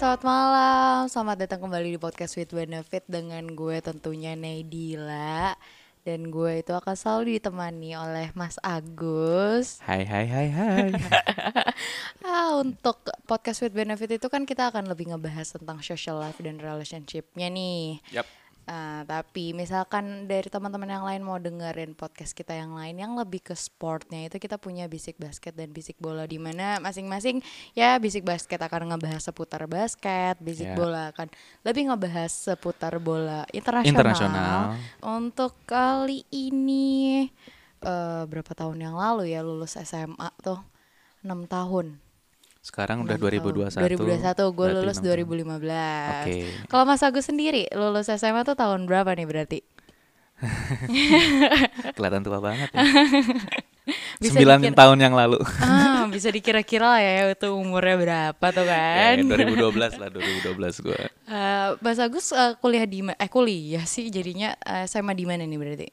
selamat malam. Selamat datang kembali di podcast with benefit dengan gue tentunya Naidila dan gue itu akan selalu ditemani oleh Mas Agus. Hai hai hai hai. ah, untuk podcast with benefit itu kan kita akan lebih ngebahas tentang social life dan relationshipnya nih. Yap. Uh, tapi misalkan dari teman-teman yang lain mau dengerin podcast kita yang lain yang lebih ke sportnya itu kita punya bisik basket dan bisik bola di mana masing-masing ya bisik basket akan ngebahas seputar basket, bisik Ya. bola akan lebih ngebahas seputar bola internasional. Internasional. Untuk kali ini eh berapa tahun yang lalu ya lulus SMA tuh 6 tahun. Sekarang udah 6 tahun. 2021 2021. gue lulus enam tahun. 2015. Oke. Kalau Mas Agus sendiri lulus SMA tuh tahun berapa nih berarti? Kelihatan tua banget ya. Bisa Sembilan dikira- tahun yang lalu. Ah, bisa dikira-kira lah ya itu umurnya berapa tuh kan? Ya, 2012 lah, 2012 gue. Eh, Mas Agus eh, kuliah di eh kuliah sih jadinya eh, SMA di mana nih berarti?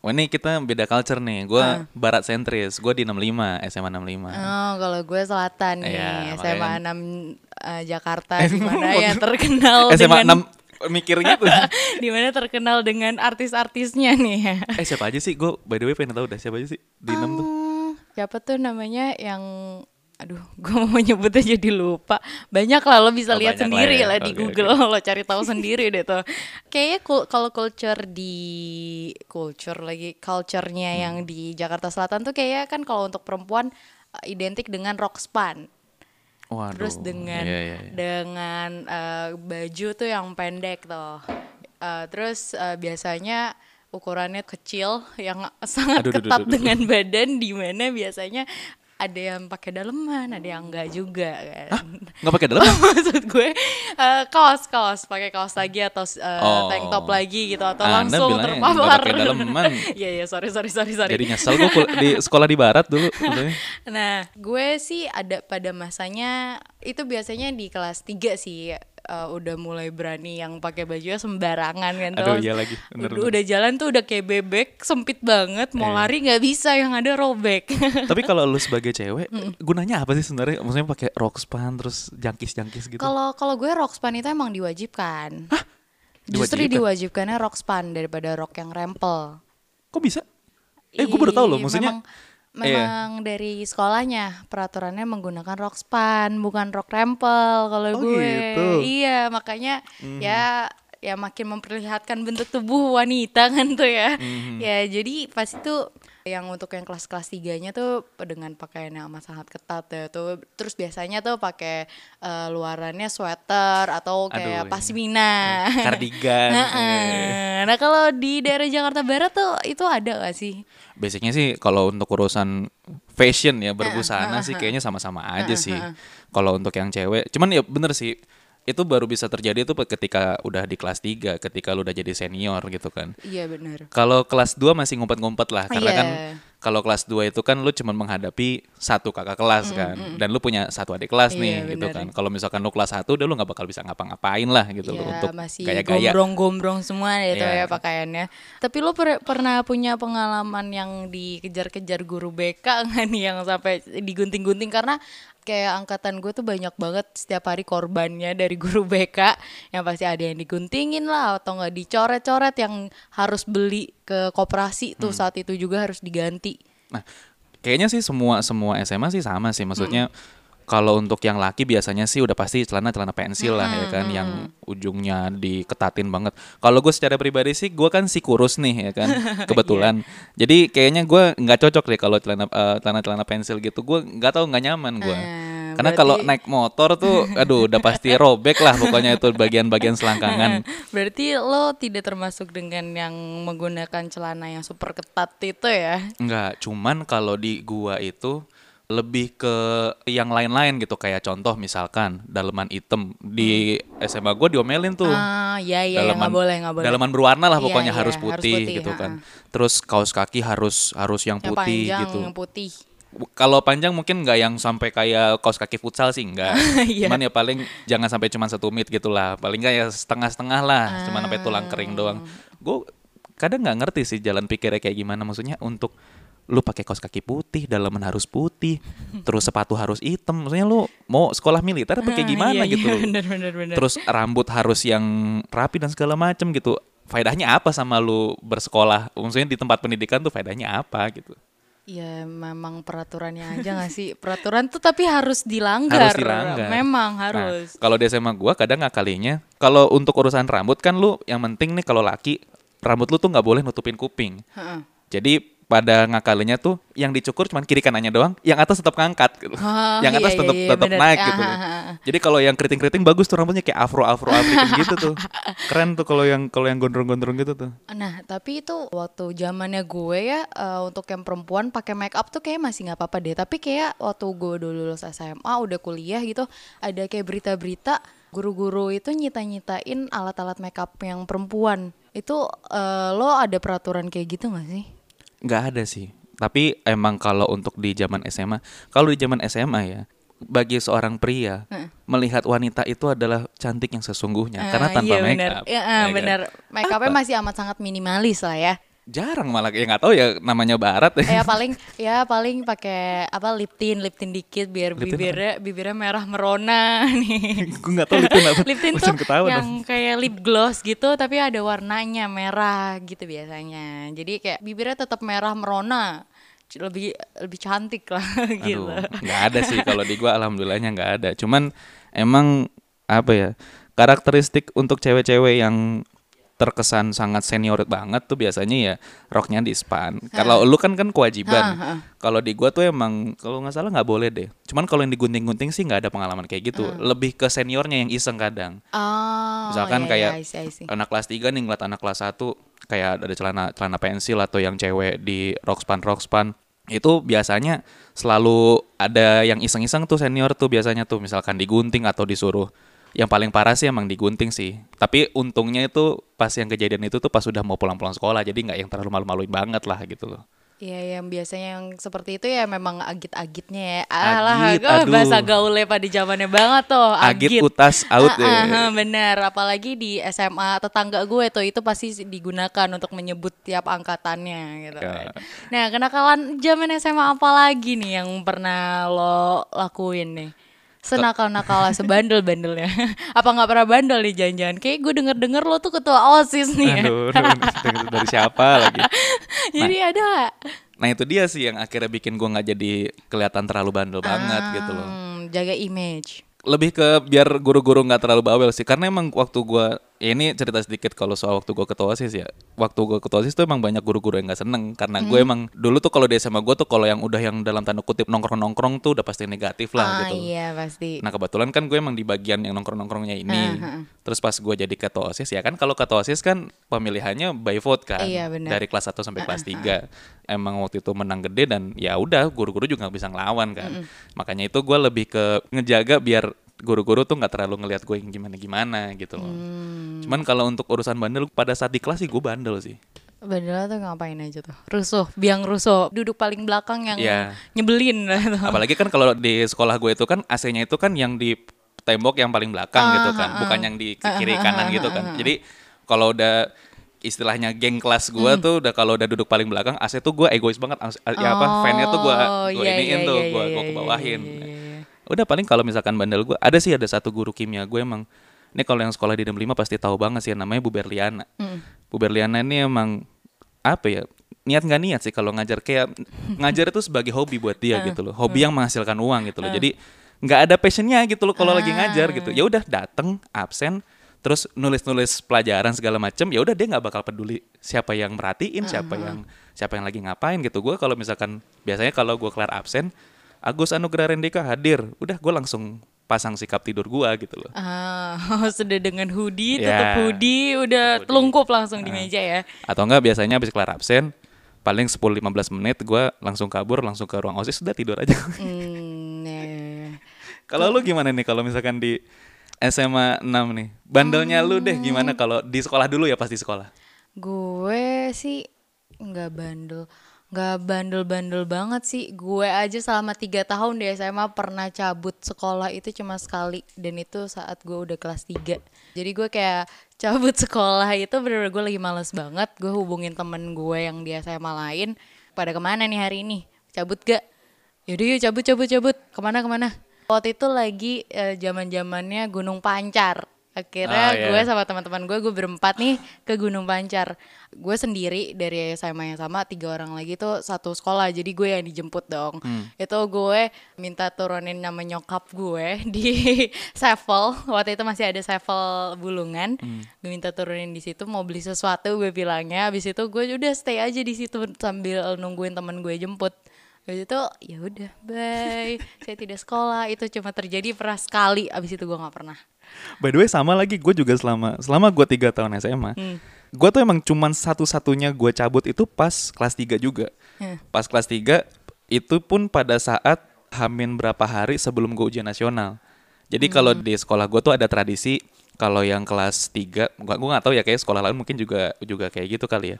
Wah ini kita beda culture nih. Gue Ah. barat sentris. Gue di 65, SMA 65. Oh, kalau gue selatan nih, Iya, SMA makanya- 6 eh, Jakarta di mana yang terkenal SMA dengan 6 mikir gitu. di mana terkenal dengan artis-artisnya nih. eh siapa aja sih? Gue by the way pengen tahu dah siapa aja sih di 6 tuh. Siapa tuh namanya yang aduh gue mau nyebutnya jadi lupa banyak lah lo bisa Oh, lihat banyak lah sendiri ya. lah di Google lo cari tahu sendiri deh tuh kayaknya kul- kalau culture di culture lagi culture-nya Hmm. yang di Jakarta Selatan tuh kayaknya kan kalau untuk perempuan uh, identik dengan rok span Waduh. terus dengan Iya, iya, iya. dengan uh, baju tuh yang pendek tuh Uh, terus uh, biasanya ukurannya kecil yang sangat Aduh, aduh, ketat aduh, aduh. dengan badan di mana biasanya ada yang pakai daleman ada yang enggak juga kan Nggak pakai dalam? maksud gue uh, kaos kaos pakai kaos lagi atau uh, Oh. tank top lagi gitu atau Anda langsung terpapar pakai daleman. iya iya sorry sorry sorry sorry Jadi nyesel gue di sekolah di barat dulu. Nah, gue sih ada pada masanya itu biasanya di kelas 3 sih uh, udah mulai berani yang pakai bajunya sembarangan kan Aduh, iya lagi. Bener, udah, bener. udah jalan tuh udah kayak bebek sempit banget mau Iya. lari nggak bisa yang ada robek Tapi kalau lu sebagai cewek, gunanya apa sih sebenarnya? Maksudnya pakai rok span terus jangkis-jangkis gitu. kalau kalau gue rok span itu emang diwajibkan justru Diwajibkan? diwajibkannya rok span daripada rok yang rempel Kok bisa? Eh, gue baru tahu loh. Maksudnya, memang, Iya. memang dari sekolahnya peraturannya menggunakan rok span bukan rok rempel kalau Oh, gue gitu. Iya makanya ya ya makin memperlihatkan bentuk tubuh wanita kan tuh ya Mhm. ya jadi pas itu yang untuk yang kelas-kelas tiganya tuh dengan pakaian yang amat sangat ketat ya tuh terus biasanya tuh pakai eh, luarannya sweater atau kayak Aduh, iya. pasmina Kardigan, Heeh. iya. nah kalau di daerah Jakarta Barat tuh itu ada gak sih basicnya sih kalau untuk urusan fashion ya berbusana sih kayaknya sama-sama aja sih. Kalau untuk yang cewek, cuman ya bener sih itu baru bisa terjadi tuh ketika udah di kelas 3, ketika lu udah jadi senior gitu kan. iya benar Kalau kelas 2 masih ngumpet-ngumpet lah karena Iya. kan kalau kelas 2 itu kan lu cuma menghadapi satu kakak kelas kan dan lu punya satu adik kelas Iya, nih gitu benar. kan. Kalau misalkan lu kelas 1 udah lu nggak bakal bisa ngapa-ngapain lah gitu loh ya untuk masih gaya-gaya. gombrong-gombrong semua gitu ya Iya. pakaiannya. Tapi lo per- pernah punya pengalaman yang dikejar-kejar guru BK nggak nih yang sampai digunting-gunting karena kayak angkatan gue tuh banyak banget setiap hari korbannya dari guru BK yang pasti ada yang diguntingin lah atau nggak dicoret-coret yang harus beli ke koperasi Hmm. tuh saat itu juga harus diganti. Nah, kayaknya sih semua semua SMA sih sama sih. Maksudnya kalau untuk yang laki biasanya sih udah pasti celana celana pensil lah ya kan, yang ujungnya diketatin banget. Kalau gue secara pribadi sih, gue kan si kurus nih ya kan, kebetulan. Jadi kayaknya gue nggak cocok deh kalau celana eh, celana celana pensil gitu. Gue nggak tahu nggak nyaman gue. Ah, Karena kalau berarti- naik motor tuh, aduh udah pasti robek lah pokoknya itu bagian-bagian selangkangan. Berarti lo tidak termasuk dengan yang menggunakan celana yang super ketat itu ya? Enggak, cuman kalau di gua itu lebih ke yang lain-lain gitu kayak contoh misalkan daleman hitam di SMA gua diomelin tuh. Ah, iya ya, nggak boleh nggak boleh. Daleman berwarna lah Iya, pokoknya iya, harus harus putih, putih, gitu ha-ha. kan. Terus kaos kaki harus harus yang yang putih panjang, gitu. yang putih. Kalau panjang mungkin nggak yang sampai kayak kaos kaki futsal sih enggak. Iya. Cuman ya paling jangan sampai cuma satu mit gitu lah. Paling nggak ya setengah-setengah lah, cuman sampai tulang kering doang. Ah. Gue kadang nggak ngerti sih jalan pikirnya kayak gimana maksudnya untuk lu pakai kaos kaki putih, dalaman harus putih, terus sepatu harus hitam. Maksudnya lu mau sekolah militer apa kayak gimana Iya, gitu. iya, bener, bener, bener. Terus rambut harus yang rapi dan segala macem gitu. Faedahnya apa sama lu bersekolah? Maksudnya di tempat pendidikan tuh faedahnya apa gitu. Ya memang peraturannya aja gak sih? Peraturan tuh tapi harus dilanggar. Harus dilanggar. Memang Nah, harus. kalau di SMA gua kadang ngakalinya, kalau untuk urusan rambut kan lu yang penting nih kalau laki rambut lu tuh nggak boleh nutupin kuping. Heeh. Jadi pada ngakalinya tuh yang dicukur cuman kiri kanannya doang, yang atas tetap ngangkat gitu. Oh, yang atas iya, tetap iya, tetap bener. naik Ah, gitu. ah, ah. Jadi kalau yang keriting-keriting bagus tuh rambutnya kayak afro-afro African gitu tuh. Keren tuh kalau yang kalau yang gondrong-gondrong gitu tuh. Nah, tapi itu waktu zamannya gue ya eh, untuk yang perempuan pakai make up tuh kayak masih nggak apa-apa deh. Tapi kayak waktu gue dulu lulus SMA udah kuliah gitu, ada kayak berita-berita guru-guru itu nyita-nyitain alat-alat make up yang perempuan. Itu eh, lo ada peraturan kayak gitu gak sih? Nggak ada sih. Tapi emang kalau untuk di zaman SMA, kalau di zaman SMA ya, bagi seorang pria melihat wanita itu adalah cantik yang sesungguhnya karena Eh, tanpa iya, make bener. up. Iya, eh, ya kan? bener. Make upnya Apa? masih amat sangat minimalis lah ya. Jarang malah ya nggak tahu ya namanya barat ya. ya paling ya paling pakai apa lip tint lip tint dikit biar Lip bibirnya bibirnya merah merona nih Gue nggak tahu lip tint apa. lip tint tuh yang dong. kayak lip gloss gitu tapi ada warnanya merah gitu biasanya jadi kayak bibirnya tetap merah merona lebih lebih cantik lah gitu nggak ada sih kalau di gua alhamdulillahnya nggak ada. Cuman emang apa ya karakteristik untuk cewek-cewek yang terkesan sangat senior banget tuh biasanya ya roknya di span. Kalau lu kan kan kewajiban. Kalau di gua tuh emang kalau nggak salah nggak boleh deh. Cuman kalau yang digunting-gunting sih nggak ada pengalaman kayak gitu. Lebih ke seniornya yang iseng kadang. oh Misalkan iya, kayak iya, I see, I see. anak kelas 3 nih ngeliat anak kelas 1 kayak ada celana celana pensil atau yang cewek di rockspan rockspan itu biasanya selalu ada yang iseng-iseng tuh senior tuh biasanya tuh misalkan digunting atau disuruh yang paling parah sih emang digunting sih tapi untungnya itu pas yang kejadian itu tuh pas sudah mau pulang-pulang sekolah jadi nggak yang terlalu malu-maluin banget lah gitu loh Iya yang biasanya yang seperti itu ya memang agit-agitnya ya. Alah, Agit, aduh. bahasa gaulnya pada zamannya banget tuh. agit utas out Ah, ya ah, bener, apalagi di SMA tetangga gue tuh itu pasti digunakan untuk menyebut tiap angkatannya gitu. Ya. kan. Nah, kenakalan zaman SMA apa lagi nih yang pernah lo lakuin nih? Senakal-nakal sebandel-bandelnya. apa nggak pernah bandel nih jangan-jangan? Kayak gue denger-denger lo tuh ketua OSIS nih ya. aduh aduh, dari siapa lagi Jadi ada nah itu dia sih yang akhirnya bikin gua nggak jadi kelihatan terlalu bandel banget gitu loh hmm, jaga image. lebih ke biar guru-guru nggak terlalu bawel sih karena emang waktu gua ya ini cerita sedikit kalau soal waktu gua ketua osis ya waktu gua ketua osis tuh emang banyak guru-guru yang nggak seneng karena gue emang dulu tuh kalau di SMA gua tuh kalau yang udah yang dalam tanda kutip nongkrong-nongkrong tuh udah pasti negatif Ah lah gitu iya pasti. Nah kebetulan kan gue emang di bagian yang nongkrong-nongkrongnya ini. Terus pas gue jadi ketua OSIS ya kan kalau ketua OSIS kan pemilihannya by vote kan. Iya, benar. Dari kelas 1 sampai kelas 3. Emang waktu itu menang gede dan ya udah guru-guru juga nggak bisa ngelawan kan. Makanya itu gue lebih ke ngejaga biar guru-guru tuh nggak terlalu ngelihat gue yang gimana-gimana gitu loh. Hmm. Cuman kalau untuk urusan bandel pada saat di kelas sih gue bandel sih. Bandel tuh ngapain aja tuh? Rusuh, biang rusuh. Duduk paling belakang yang Iya. nyebelin lah tuh. Apalagi kan kalau di sekolah gue itu kan AC-nya itu kan yang di tembok yang paling belakang gitu kan, bukan yang di kiri kanan gitu kan. Jadi kalau udah istilahnya geng kelas gue tuh udah kalau udah duduk paling belakang AC tuh gue egois banget ya apa fan-nya tuh gue Oh, gue iya, iniin iya, tuh iya, gue iya, gue iya, kebawahin. iya, iya, iya. Udah paling kalau misalkan bandel gue ada sih ada satu guru kimia gue emang ini kalau yang sekolah di DEM 5 pasti tahu banget sih namanya Bu Berliana. Bu Berliana ini emang apa ya niat nggak niat sih kalau ngajar kayak ngajar itu sebagai hobi buat dia gitu loh hobi yang menghasilkan uang gitu loh. Jadi nggak ada passionnya gitu loh kalau lagi ngajar gitu. Ya udah dateng absen terus nulis-nulis pelajaran segala macem ya udah dia nggak bakal peduli siapa yang merhatiin siapa yang siapa yang lagi ngapain gitu. Gue kalau misalkan biasanya kalau gue kelar absen Agus Anugrah Rendika hadir. Udah gue langsung pasang sikap tidur gua gitu loh. Ah, sudah dengan hoodie, Ya. tutup hoodie, udah telungkup langsung di meja ya. atau enggak biasanya habis kelar absen paling 10-15 menit gua langsung kabur langsung ke ruang osis sudah tidur aja. Hmm, ya, ya, ya. kalau lu gimana nih kalau misalkan di SMA 6 nih? Bandelnya lu deh gimana kalau di sekolah dulu ya pas di sekolah? Gue sih nggak bandel, nggak bandel-bandel banget sih. Gue aja selama tiga tahun di SMA pernah cabut sekolah itu cuma sekali. Dan itu saat gue udah kelas 3 Jadi gue kayak cabut sekolah itu bener-bener gue lagi males banget. Gue hubungin temen gue yang di SMA lain. pada ke mana nih hari ini? Cabut gak? Yaudah yuk cabut cabut cabut. Ke mana ke mana? Waktu itu lagi zaman zamannya Gunung Pancar akhirnya Oh, iya. gue sama teman-teman gue gue berempat nih ke Gunung Pancar. Gue sendiri dari SMA yang sama tiga orang lagi tuh satu sekolah. Jadi gue yang dijemput dong. Itu gue minta turunin nama nyokap gue di Sevel. Waktu itu masih ada Sevel Bulungan. Gue minta turunin di situ mau beli sesuatu gue bilangnya. Abis itu gue udah stay aja di situ sambil nungguin temen gue jemput Habis itu ya udah bye saya tidak sekolah itu cuma terjadi pernah sekali abis itu gue nggak pernah By the way sama lagi gue juga selama selama gue tiga tahun SMA, gue tuh emang cuman satu-satunya gue cabut itu pas kelas 3 juga. Hmm. Pas kelas 3 itu pun pada saat hamin berapa hari sebelum gue ujian nasional. Jadi kalau di sekolah gue tuh ada tradisi kalau yang kelas 3, gua gua nggak tahu ya kayak sekolah lain mungkin juga juga kayak gitu kali ya.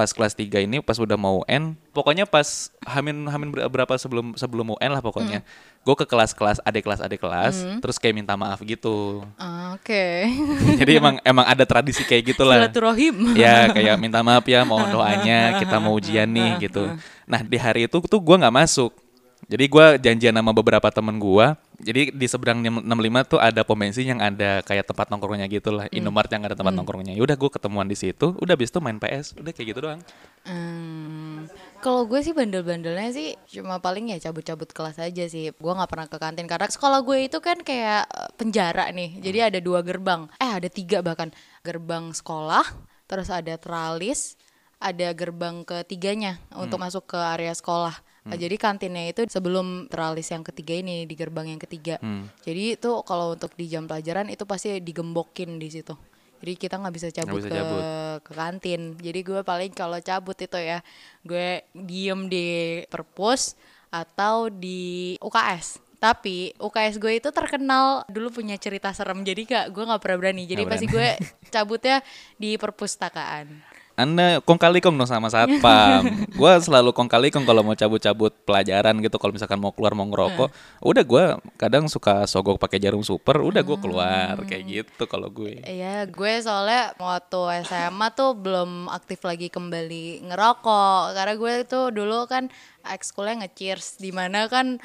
Pas kelas 3 ini pas udah mau UN, pokoknya pas hamin hamin ber- berapa sebelum sebelum UN lah pokoknya. Gue ke kelas-kelas adik kelas adik kelas, terus kayak minta maaf gitu. Ah, oke Jadi emang emang ada tradisi kayak gitulah. silaturahim ya kayak minta maaf ya mohon doanya kita mau ujian nih gitu. Nah di hari itu tuh gua nggak masuk. Jadi gua janjian sama beberapa temen gua. Jadi di seberang 65 tuh ada pom bensin yang ada kayak tempat nongkrongnya gitu lah. Indomart yang ada tempat nongkrongnya. Ya udah gua ketemuan di situ. Udah habis itu main PS. Udah kayak gitu doang. Hmm, kalau gue sih bandel-bandelnya sih cuma paling ya cabut-cabut kelas aja sih. Gue nggak pernah ke kantin karena sekolah gue itu kan kayak eh, penjara nih. Jadi ada dua gerbang. Eh ada tiga bahkan. Gerbang sekolah, terus ada teralis, ada gerbang ketiganya untuk masuk ke area sekolah. Nah, Jadi kantinnya itu sebelum teralis yang ketiga ini di gerbang yang ketiga. Jadi itu kalau untuk di jam pelajaran itu pasti digembokin di situ. Jadi kita nggak bisa cabut bisa ke cabut. ke kantin. Jadi gue paling kalau cabut itu ya gue diem di perpus atau di UKS. Tapi UKS gue itu terkenal dulu punya cerita serem. Jadi gak gue nggak pernah berani. Jadi Nggak pasti gue cabutnya di perpustakaan. Anda kong kali kong dong sama satpam. gua selalu kong kali kong kalau mau cabut-cabut pelajaran gitu. Kalau misalkan mau keluar mau ngerokok, udah gua kadang suka sogok pakai jarum super. Udah gua keluar kayak gitu kalau gue. Iya, gue soalnya waktu SMA tuh belum aktif lagi kembali ngerokok. Karena gue tuh dulu kan ekskulnya nge-cheers di mana kan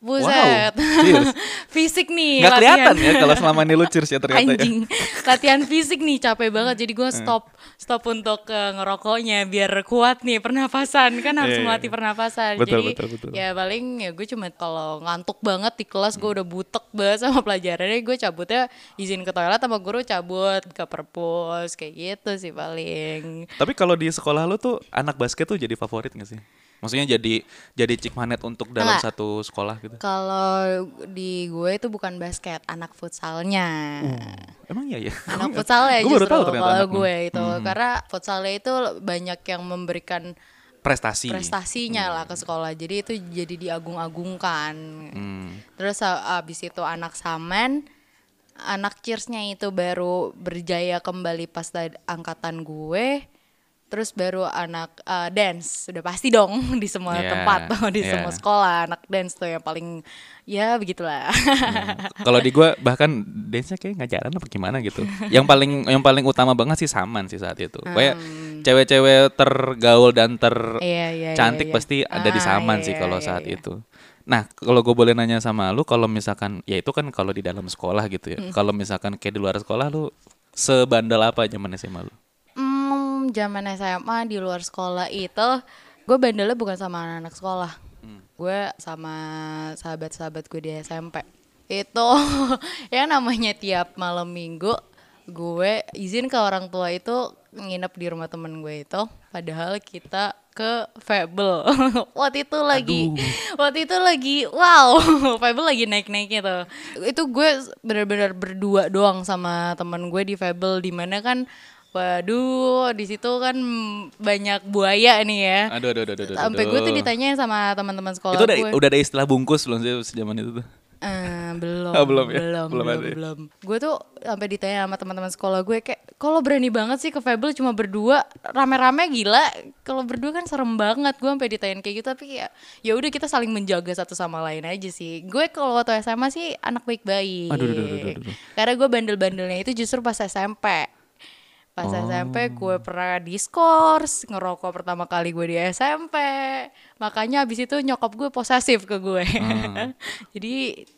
buset. cheers. fisik nih kelihatan latihan. ya kalau selama ini lu cheers ya ternyata ya. Anjing. Latihan fisik nih capek banget. Jadi gue stop stop untuk eh, ngerokoknya biar kuat nih pernapasan. Kan harus Iya, iya, melatih iya. pernapasan. Betul, Jadi betul, betul. ya paling ya gue cuma kalau ngantuk banget di kelas gue udah butek banget sama pelajarannya gue cabutnya izin ke toilet sama guru cabut ke perpus kayak gitu sih paling. Tapi kalau di sekolah lu tuh anak basket tuh jadi favorit gak sih? Maksudnya jadi jadi chick magnet untuk dalam Enggak. satu sekolah gitu. Kalau di gue itu bukan basket, anak futsalnya. Emang iya ya? anak futsal ya justru tahu ternyata kalau gue itu karena futsalnya itu banyak yang memberikan Prestasi. prestasinya lah ke sekolah jadi itu jadi diagung-agungkan Hmm. terus a- abis itu anak samen anak cheersnya itu baru berjaya kembali pas angkatan gue terus baru anak uh, dance sudah pasti dong di semua Iya, tempat tuh di iya. semua sekolah anak dance tuh yang paling ya begitulah Kalau di gua bahkan dance-nya kayak ngajaran apa gimana gitu. yang paling yang paling utama banget sih Saman sih saat itu. Kayak cewek-cewek tergaul dan ter Hmm. Iya, iya, iya, cantik iya. pasti ada di Ah, Saman iya, sih kalau iya, saat iya. itu. Nah, kalau gue boleh nanya sama lu, kalau misalkan, ya itu kan kalau di dalam sekolah gitu Hmm. ya. Kalau misalkan kayak di luar sekolah, lu sebandel apa zaman SMA lu? Hmm, zaman SMA di luar sekolah itu gue bandelnya bukan sama anak-anak sekolah. Gue sama sahabat-sahabat gue di SMP. Itu ya namanya tiap malam minggu gue izin ke orang tua itu nginep di rumah temen gue itu padahal kita ke Fable waktu itu lagi waktu itu lagi wow Fable lagi naik-naiknya tuh itu gue benar-benar berdua doang sama temen gue di Fable di mana kan waduh di situ kan banyak buaya nih ya Aduh, aduh, aduh, aduh. sampai gue tuh ditanyain sama teman-teman sekolah Itu udah, gue udah ada istilah bungkus belum sih zaman itu tuh? Eh, belum, Oh, belum ya? belum, Belum belum, ya? belum. Gue tuh sampai ditanya sama teman-teman sekolah gue kayak, kalau berani banget sih ke Fable cuma berdua, rame-rame gila. Kalau berdua kan serem banget. Gue sampai ditanyain kayak gitu, tapi ya, ya udah kita saling menjaga satu sama lain aja sih. Gue kalau waktu SMA sih anak baik-baik. Karena gue bandel-bandelnya itu justru pas SMP. Pas SMP gue pernah diskors, ngerokok pertama kali gue di SMP. Makanya abis itu nyokap gue posesif ke gue. Jadi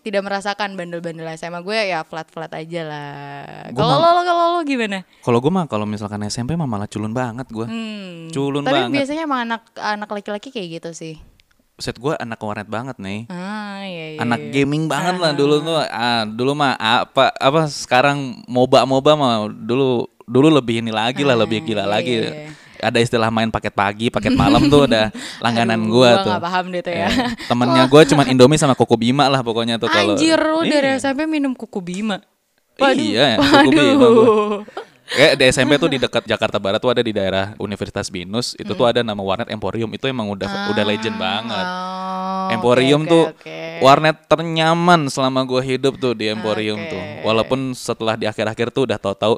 tidak merasakan bandel-bandel SMA gue ya flat-flat aja lah. Kalau lo, kalau lo gimana? Kalau gue mah kalau misalkan SMP mah malah culun banget gue. Hmm. Culun Tapi banget. biasanya emang anak anak laki-laki kayak gitu sih. Set gue anak warnet banget nih. Ah iya iya. anak iya. gaming banget lah dulu tuh ah, dulu mah apa apa sekarang moba moba mah dulu dulu lebih ini lagi lah lebih gila iya, lagi iya, iya. ada istilah main paket pagi paket malam tuh udah langganan Aduh, gua gua tuh nggak paham deh tuh ya. Eh, temennya gue cuman Indomie sama Koko Bima lah pokoknya tuh kalau Anjir lu dari Iya. SMP minum kuku bima. Iya, kuku Bima gua. Kayak di SMP tuh di dekat Jakarta Barat tuh ada di daerah Universitas Binus itu tuh ada nama warnet Emporium itu emang udah udah legend banget Oh, Emporium oke, tuh oke. warnet ternyaman selama gue hidup tuh di Emporium Oke. tuh. Walaupun setelah di akhir-akhir tuh udah tahu-tahu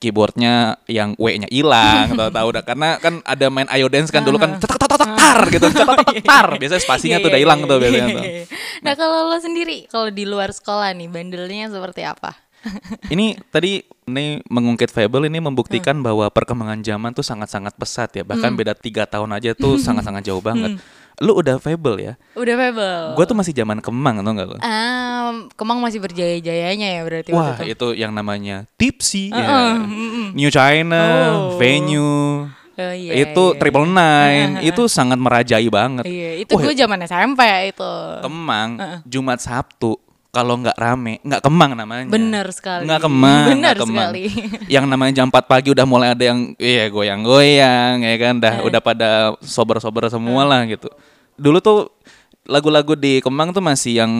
keyboardnya yang W-nya hilang tahu-tahu udah karena kan ada main Ayo Dance kan dulu kan cetak cetak cetak tar gitu cetak cetak tar biasanya spasinya Iya, tuh udah iya, hilang iya, tuh biasanya tuh. Nah kalau lo sendiri, kalau di luar sekolah nih, bandelnya seperti apa? Ini tadi ini mengungkit Fable ini membuktikan Hmm. bahwa perkembangan zaman tuh sangat-sangat pesat ya. Bahkan beda tiga tahun aja tuh sangat-sangat jauh banget. Lu udah Fable ya? Udah Fable. Gue tuh masih zaman Kemang tau gak lo? Ah, Kemang masih berjaya-jayanya ya berarti Wah waktu itu. itu yang namanya Tipsy, ya. Heeh, mm-mm. New China, Oh. Venue, Oh, iya, itu iya, Triple Nine, itu sangat merajai banget. Iya, itu gue zaman SMP itu. Kemang Jumat Sabtu kalau nggak rame nggak Kemang namanya. Bener sekali. Nggak Kemang, Bener nggak Kemang. sekali. yang namanya jam 4 pagi udah mulai ada yang iya goyang-goyang ya kan, Eh. dah udah pada sober-sober semua lah gitu. Dulu tuh lagu-lagu di Kemang tuh masih yang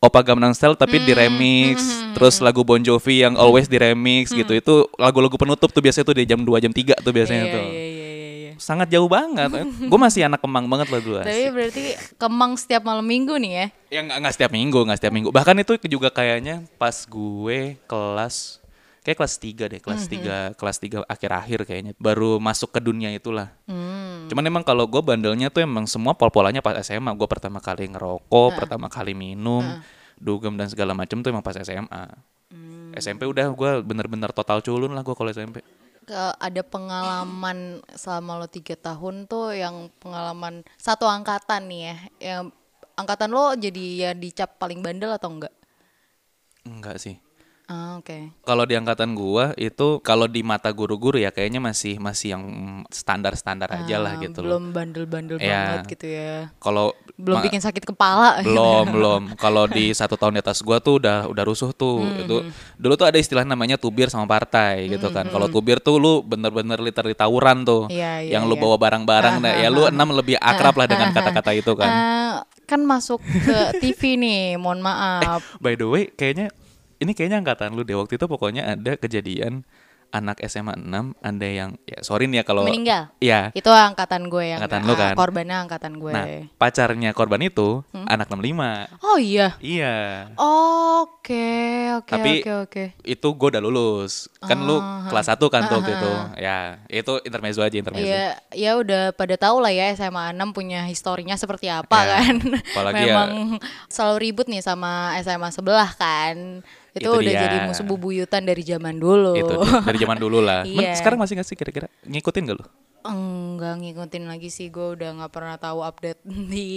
Opa Gangnam Style tapi Hmm, di remix, terus lagu Bon Jovi yang Always di remix gitu. Itu lagu-lagu penutup tuh biasanya tuh di jam 2 jam 3 tuh biasanya Iya, tuh. iya, iya, iya. Sangat jauh banget. Gue masih anak Kemang banget lah dulu. Tapi berarti Kemang setiap malam minggu nih ya? Ya nggak nggak setiap minggu, nggak setiap minggu. Bahkan itu juga kayaknya pas gue kelas kayak kelas 3 deh, kelas 3 kelas 3 akhir-akhir kayaknya baru masuk ke dunia itulah. Hmm. Cuman emang kalau gue bandelnya tuh emang semua pol-polannya pas SMA. Gue pertama kali ngerokok, pertama kali minum, dugem dan segala macam tuh emang pas SMA. SMP udah gue bener-bener total culun lah gue kalau SMP. Ke- ada pengalaman selama lo tiga tahun tuh yang pengalaman satu angkatan nih ya yang angkatan lo jadi ya dicap paling bandel atau enggak? Enggak sih. Ah, oke. Kalau di angkatan gua itu kalau di mata guru-guru ya kayaknya masih masih yang standar-standar aja lah Ah, gitu loh. belum bandel-bandel Ya. banget gitu ya. Kalau Belum bikin sakit kepala. belum belum kalau di satu tahun di atas gua tuh udah udah rusuh tuh Hmm, itu dulu tuh ada istilah namanya tubir sama partai gitu kan kalau tubir tuh lu bener-bener literally tawuran tuh Iya, iya, yang lu iya. bawa barang-barang nah ya lu enam lebih akrab lah dengan kata-kata itu kan Ah, kan masuk ke TV nih, mohon maaf. by the way kayaknya ini kayaknya angkatan lu deh waktu itu pokoknya ada kejadian anak SMA 6 ada yang ya sorry nih ya kalau Meninggal. ya Itu angkatan gue yang Angkatan lu ah, kan? korbannya angkatan gue. nah pacarnya korban itu Hmm? anak 65 Oh iya. iya Oke, oke, Tapi- oke, oke. itu gue udah lulus kan lu Ah, kelas 1 kan tuh waktu itu ya itu intermezzo aja intermezzo Iya, ya udah pada tahu lah ya SMA 6 punya historinya seperti apa Ya, kan. apalagi ya- Memang selalu ribut nih sama SMA sebelah kan. Itu, Itu udah dia. jadi musuh bubuyutan dari zaman dulu. itu dia, dari zaman dulu lah. Men- Iya. sekarang masih gak sih kira-kira? Ngikutin gak lu? Enggak ngikutin lagi sih. Gue udah nggak pernah tahu update di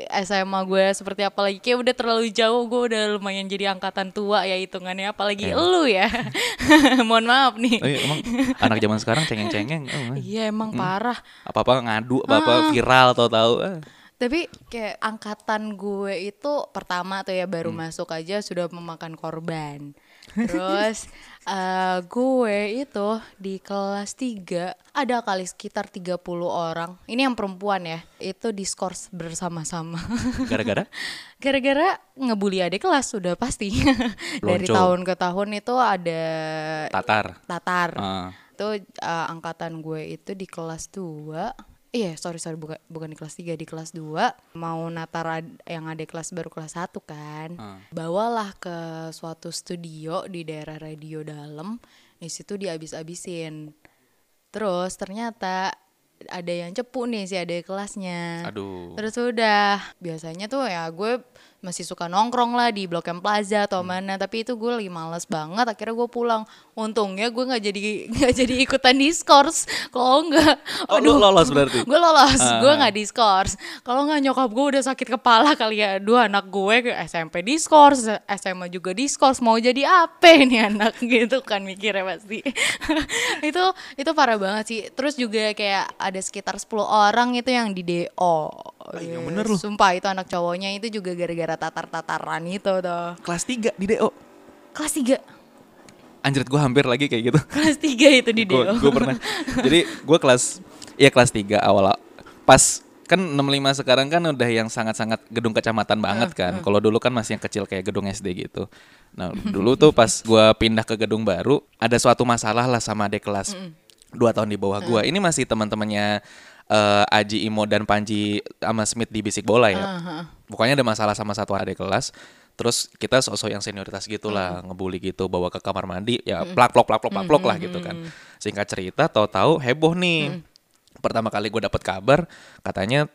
Iya. SMA gue seperti apa lagi. Kayak udah terlalu jauh gue udah lumayan jadi angkatan tua ya hitungannya. Apalagi Iya. lu ya. Mohon maaf nih. Oh, iya, emang anak zaman sekarang cengeng-cengeng. Oh, iya emang parah. Apa-apa ngadu apa-apa viral tau tahu ah. Tapi kayak angkatan gue itu pertama tuh ya Hmm. baru masuk aja sudah memakan korban. Terus eh, gue itu di kelas 3 ada kali sekitar 30 orang. Ini yang perempuan ya. Itu diskors bersama-sama. gara-gara Gara-gara ngebully adik kelas sudah pasti. Dari tahun ke tahun itu ada tatar tatar. Ah. Itu uh, angkatan gue itu di kelas 2 Iya, sorry sorry bukan bukan di kelas 3, di kelas 2 mau natar ad- yang ada kelas baru kelas 1 kan. Ah. Bawalah ke suatu studio di daerah radio dalam. Di situ dihabis-habisin. Terus ternyata ada yang cepu nih si ada kelasnya. aduh Terus udah biasanya tuh ya gue masih suka nongkrong lah di Blok M Plaza atau mana. Tapi itu gue lagi males banget. Akhirnya gue pulang. Untungnya gue nggak jadi nggak jadi ikutan diskors. Kalau nggak Oh, lu lolos berarti? gue lolos. Ah. gue nggak diskors. Kalau nggak nyokap gue udah sakit kepala kali ya. Dua anak gue ke SMP diskors SMA juga diskors. Mau jadi apa nih anak? Gitu kan mikirnya pasti. Itu itu parah banget sih. Terus juga kayak ada sekitar 10 orang itu yang di DO yang bener lu. sumpah itu anak cowoknya itu juga gara-gara tatar-tataran itu tuh Kelas 3 di DO. kelas 3 Anjir gue hampir lagi kayak gitu. kelas 3 itu di DO gue pernah. Jadi gue kelas ya kelas 3 awal. Pas kan 65 sekarang kan udah yang sangat-sangat gedung kecamatan banget kan. kalau dulu kan masih yang kecil kayak gedung SD gitu. Nah dulu tuh pas gue pindah ke gedung baru ada suatu masalah lah sama adik kelas dua tahun di bawah gue ini masih teman-temannya eh, Aji Imo dan Panji sama Smith di bisik bola ya. Pokoknya ada masalah sama satu adik kelas. Terus kita sosok yang senioritas gitulah ngebully gitu bawa ke kamar mandi ya plak plok plak plok plak plok lah gitu kan. Singkat cerita tahu-tahu heboh nih. Pertama kali gue dapet kabar katanya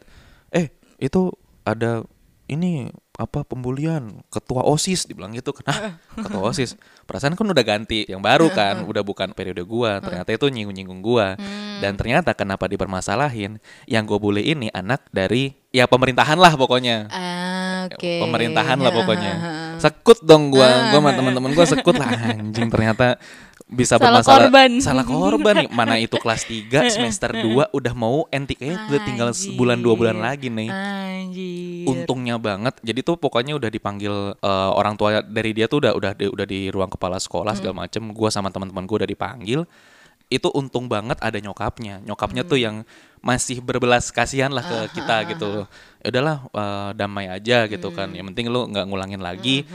eh itu ada ini apa pembulian ketua osis dibilang gitu "Hah, ketua osis? Perasaan kan udah ganti yang baru kan udah bukan periode gua ternyata itu nyinggung nyinggung gua dan ternyata kenapa dipermasalahin? Yang gue bully ini anak dari ya pemerintahan lah pokoknya. Ah, oke. Pemerintahan lah pokoknya. sekut dong gua gua sama teman-teman gua sekut lah anjing ternyata bisa Salah bermasalah. korban. salah korban nih. Mana itu kelas 3 semester 2 udah mau NTK udah tinggal sebulan dua bulan lagi nih. Anjir. untungnya banget. Jadi tuh pokoknya udah dipanggil eh, orang tua dari dia tuh udah udah di, udah di ruang kepala sekolah segala macem. Gua sama teman-teman gua udah dipanggil. Itu untung banget ada nyokapnya. Nyokapnya tuh yang masih berbelas kasihan lah ke kita gitu. loh ya udahlah eh, damai aja gitu kan. Yang penting lu nggak ngulangin lagi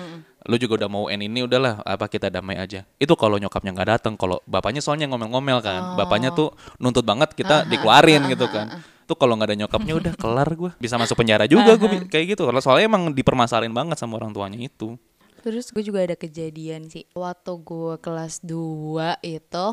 lu juga udah mau N ini udahlah apa kita damai aja. Itu kalau nyokapnya nggak datang kalau bapaknya soalnya ngomel-ngomel kan. Bapaknya tuh nuntut banget kita dikeluarin gitu kan. tuh kalau nggak ada nyokapnya udah kelar gue bisa masuk penjara juga gue kayak gitu. Kalau soalnya emang dipermasalahin banget sama orang tuanya itu. Terus gue juga ada kejadian sih. Waktu gue kelas 2 itu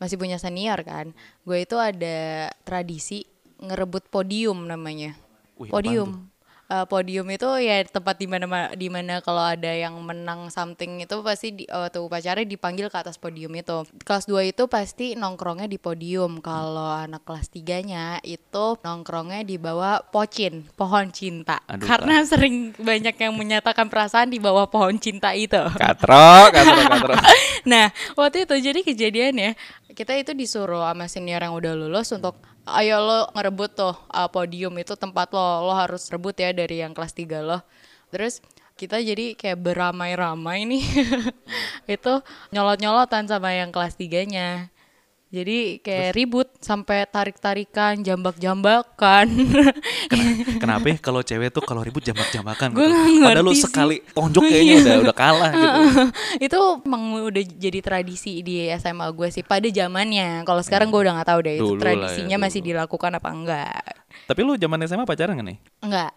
masih punya senior kan. Gue itu ada tradisi ngerebut podium namanya. Wih, podium. Eh, podium itu ya tempat di mana di mana kalau ada yang menang something itu pasti di, waktu upacara dipanggil ke atas podium itu. Kelas 2 itu pasti nongkrongnya di podium. Kalau anak kelas 3-nya itu nongkrongnya di bawah pocin, pohon cinta. Aduh, Karena sering banyak yang menyatakan perasaan di bawah pohon cinta itu. katro katro katro Nah, waktu itu jadi kejadian ya, kita itu disuruh sama senior yang udah lulus untuk ayo lo ngerebut tuh uh, podium itu tempat lo, lo harus rebut ya dari yang kelas 3 lo. Terus kita jadi kayak beramai-ramai nih. itu nyolot-nyolotan sama yang kelas 3-nya. Jadi kayak ribut sampai tarik-tarikan, jambak-jambakan. Kenapa ya kalau cewek tuh kalau ribut jambak-jambakan gitu. Padahal lu sih. sekali tonjok kayaknya udah udah kalah gitu. itu emang udah jadi tradisi di SMA gue sih pada zamannya. Kalau sekarang gue udah nggak tahu deh itu Dulu ya, tradisinya dulu. masih dilakukan apa enggak. Tapi lu zaman SMA pacaran gak nih? Enggak.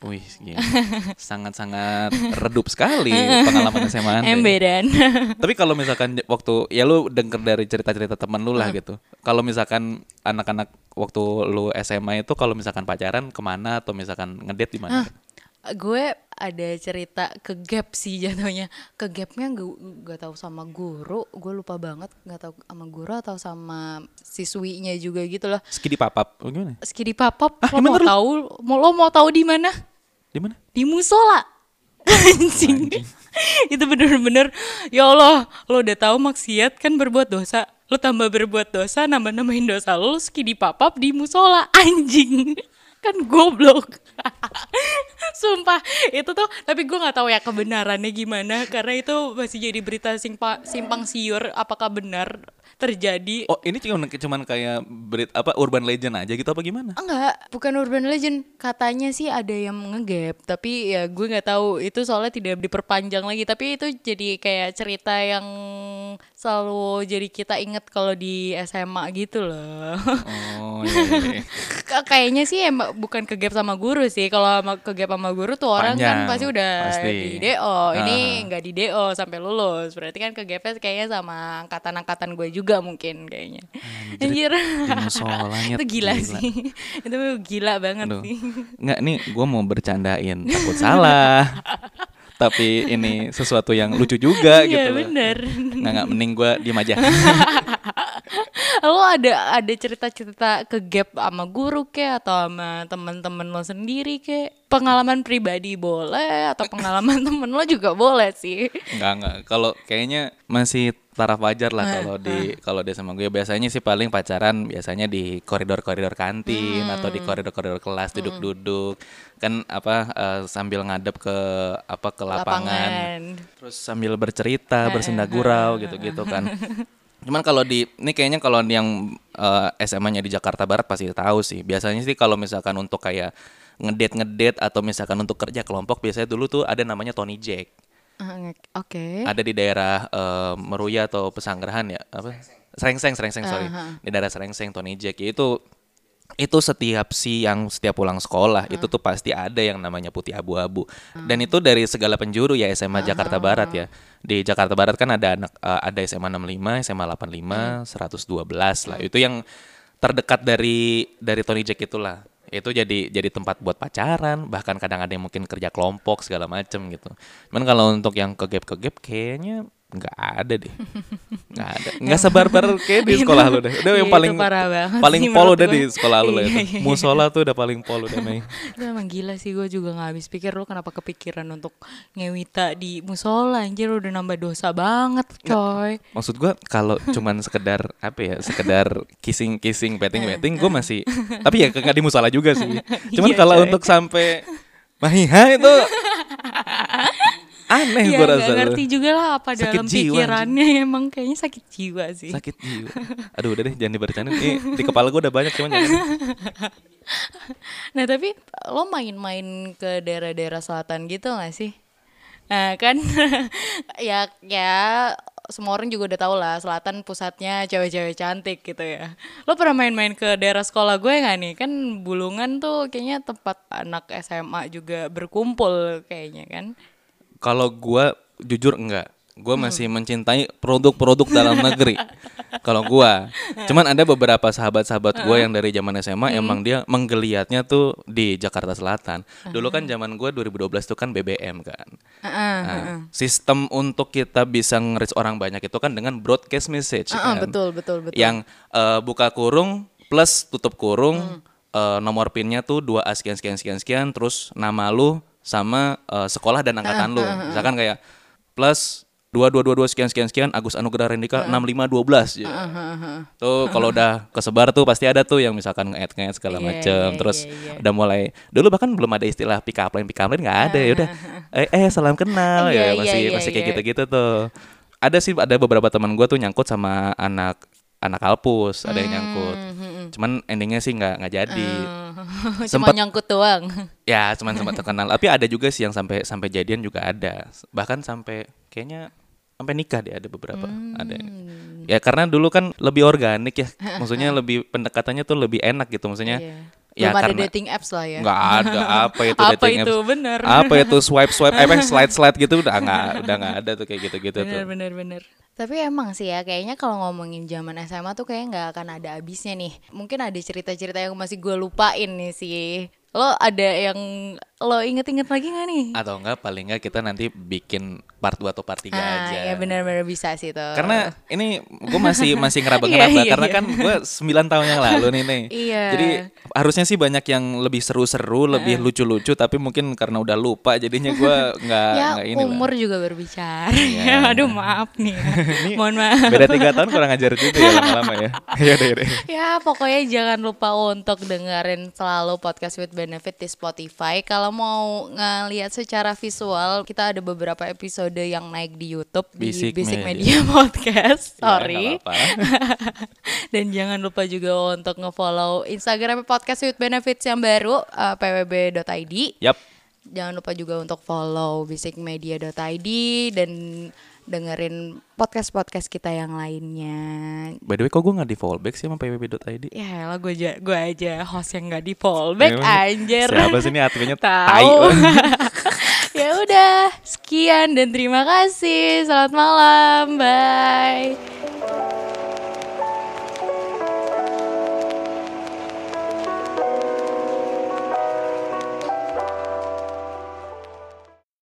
Wih, gila. sangat-sangat redup sekali pengalaman SMA Anda. ya. Embedan. Tapi kalau misalkan waktu ya lu denger dari cerita-cerita temen lu Hmm. lah gitu. Kalau misalkan anak-anak waktu lu SMA itu kalau misalkan pacaran ke mana atau misalkan ngedate di mana? gue ada cerita ke gap sih jatuhnya. Ke gapnya gue gak tahu sama guru, gue lupa banget nggak tahu sama guru atau sama siswinya juga gitu loh. Skidi papap, gimana? Skidi papap, Ah, lo mau tahu? Mau lo mau tahu di mana? Di mana? di musola. Anjing. Itu bener-bener ya Allah lo udah tahu maksiat kan berbuat dosa. Lo tambah berbuat dosa nambah nambahin dosa lo lo ski papap di musola. Anjing. Kan goblok. Sumpah itu tuh tapi gue nggak tahu ya kebenarannya gimana karena itu masih jadi berita simpa, simpang siur apakah benar terjadi Oh, ini cuma cuman kayak berit apa urban legend aja gitu apa gimana? Enggak, bukan urban legend. Katanya sih ada yang ngegap, tapi ya gue nggak tahu itu soalnya tidak diperpanjang lagi. Tapi itu jadi kayak cerita yang selalu jadi kita inget kalau di SMA gitu loh. Oh, iya, iya, iya. Kayaknya sih emang bukan kegap sama guru sih. Kalau kegap sama guru tuh orang kan Panjang, pasti udah pasti. di DO. Ini Ah. nggak di DO sampai lulus. Berarti kan kegapnya kayaknya sama angkatan-angkatan gue juga mungkin kayaknya. Anjir. Di musolanya itu gila, sih. itu gila banget Aduh. sih. Nggak nih gue mau bercandain takut salah. Tapi ini sesuatu yang lucu juga gitu Iya bener. Nggak nggak mending gue diem aja. lo ada ada cerita-cerita ke gap sama guru ke atau sama teman-teman lo sendiri ke? Pengalaman pribadi boleh atau pengalaman temen lo juga boleh sih? Nggak nggak. Kalau kayaknya masih taraf wajar lah kalau di kalau dia sama gue. Biasanya sih paling pacaran biasanya di koridor-koridor kantin atau di koridor-koridor kelas duduk-duduk. Kan apa eh, sambil ngadep ke apa ke lapangan, terus sambil bercerita bersenda gurau gitu-gitu kan cuman kalau di ini kayaknya kalau yang eh, SMA-nya di Jakarta Barat pasti tahu sih. Biasanya sih kalau misalkan untuk kayak ngedate ngedate atau misalkan untuk kerja kelompok biasanya dulu tuh ada namanya Tony Jack. Ah, oke. Ada di daerah eh, Meruya atau Pesanggerahan ya? Apa? Serengseng Serengseng sorry. Di daerah Serengseng Tony Jack. Ya, itu itu setiap siang setiap pulang sekolah itu tuh pasti ada yang namanya putih abu-abu. Dan itu dari segala penjuru ya SMA Jakarta Barat ya. Di Jakarta Barat kan ada anak eh, ada SMA 65 SMA 85 112 lah. Itu yang terdekat dari dari Tony Jack itulah. Itu jadi jadi tempat buat pacaran bahkan kadang ada yang mungkin kerja kelompok segala macem gitu. Cuman kalau untuk yang ke gap ke gap kayaknya nggak ada deh. Nggak ada. Nggak sebar-bar kayak di sekolah lu deh. Udah yang Iya, paling paling sih pol menurut udah gue. di sekolah lu lah Iya, itu. Iya, iya. musola tuh udah paling pol udah Mei. Itu emang gila sih gue juga nggak habis pikir lo kenapa kepikiran untuk ngewita di musola? Anjir udah nambah dosa banget coy. maksud gua kalau cuman sekedar apa ya sekedar kissing kissing petting petting gue masih tapi ya nggak di musola juga sih. Cuman Iya, kalau untuk sampai mahiha itu aneh ya gue nggak rasa ngerti juga lah apa Sakit dalam jiwa, pikirannya emang kayaknya sakit jiwa sih sakit jiwa aduh udah deh jangan dibercandain ini di kepala gue udah banyak cuman jangan Nah tapi lo main-main ke daerah-daerah selatan gitu gak sih? Nah kan ya ya semua orang juga udah tau lah selatan pusatnya cewek-cewek cantik gitu ya. Lo pernah main-main ke daerah sekolah gue gak nih? Kan Bulungan tuh kayaknya tempat anak SMA juga berkumpul kayaknya kan. Kalau gue jujur enggak. Gue masih mencintai produk-produk dalam negeri. Kalau gue cuman ada beberapa sahabat-sahabat gue yang dari zaman SMA emang dia menggeliatnya tuh di Jakarta Selatan. Dulu kan zaman gue 2012 tuh kan BBM kan. Nah, sistem untuk kita bisa nge-reach orang banyak itu kan dengan broadcast message Ah, kan? betul betul betul. yang eh, buka kurung plus tutup kurung eh, nomor pinnya tuh dua a sekian sekian sekian sekian terus nama lu sama eh, sekolah dan angkatan lu. misalkan kayak plus dua dua dua dua sekian sekian sekian Agus Anugrah Rendika enam lima dua belas tuh kalau udah kesebar tuh pasti ada tuh yang misalkan nge nge segala Iya, macem. iya, terus iya, iya. udah mulai dulu bahkan belum ada istilah pick up line pick up line nggak ada ya udah. eh, eh salam kenal Iya, ya. iya, masih iya, masih kayak iya. gitu-gitu tuh. Ada sih ada beberapa teman gue tuh nyangkut sama anak anak kalpus ada yang nyangkut. Cuman endingnya sih nggak nggak jadi Cuma Sempet- nyangkut doang. ya cuman sempat terkenal tapi ada juga sih yang sampai sampai jadian juga ada bahkan sampai kayaknya sampai nikah deh ada beberapa ada Hmm. ya karena dulu kan lebih organik ya maksudnya lebih pendekatannya tuh lebih enak gitu maksudnya Iya. ya Belum ada karena dating apps lah ya. nggak ada apa itu Apa dating itu? apps. Bener. apa itu swipe swipe eh apa, slide slide gitu udah nggak udah nggak ada tuh kayak gitu gitu bener tuh bener bener tapi emang sih ya kayaknya kalau ngomongin zaman SMA tuh kayak nggak akan ada habisnya nih. Mungkin ada cerita-cerita yang masih gue lupain nih sih. Lo ada yang lo inget-inget lagi nggak nih atau enggak paling enggak kita nanti bikin part 2 atau part 3 ah aja ya benar-benar bisa sih tuh karena ini gue masih masih ngeraba Iya, ngeraba iya, karena iya. kan gue 9 tahun yang lalu nih nih Iya. jadi harusnya sih banyak yang lebih seru-seru lebih lucu-lucu tapi mungkin karena udah lupa jadinya gue nggak ya nggak ini lah. umur juga berbicara Iya. aduh maaf nih ya. mohon maaf beda tiga tahun kurang ajar juga ya lama-lama ya ya deh deh Ya pokoknya jangan lupa untuk dengerin selalu podcast with benefit di Spotify. Kalau mau ngeliat secara visual, kita ada beberapa episode yang naik di YouTube di Basic Basic Media. Media Podcast. Ya, Sorry. apa-apa. Dan jangan lupa juga untuk ngefollow Instagram podcast with benefits yang baru uh, pwb.id. Yap. Jangan lupa juga untuk follow basicmedia.id dan dengerin podcast-podcast kita yang lainnya. By the way, kok gue nggak di fallback sih sama pwb.id? Ya lah gue aja gue aja host yang nggak di fallback anjir. Siapa sih ini adminnya tai? Tahu. ya udah, sekian dan terima kasih. Selamat malam. Bye.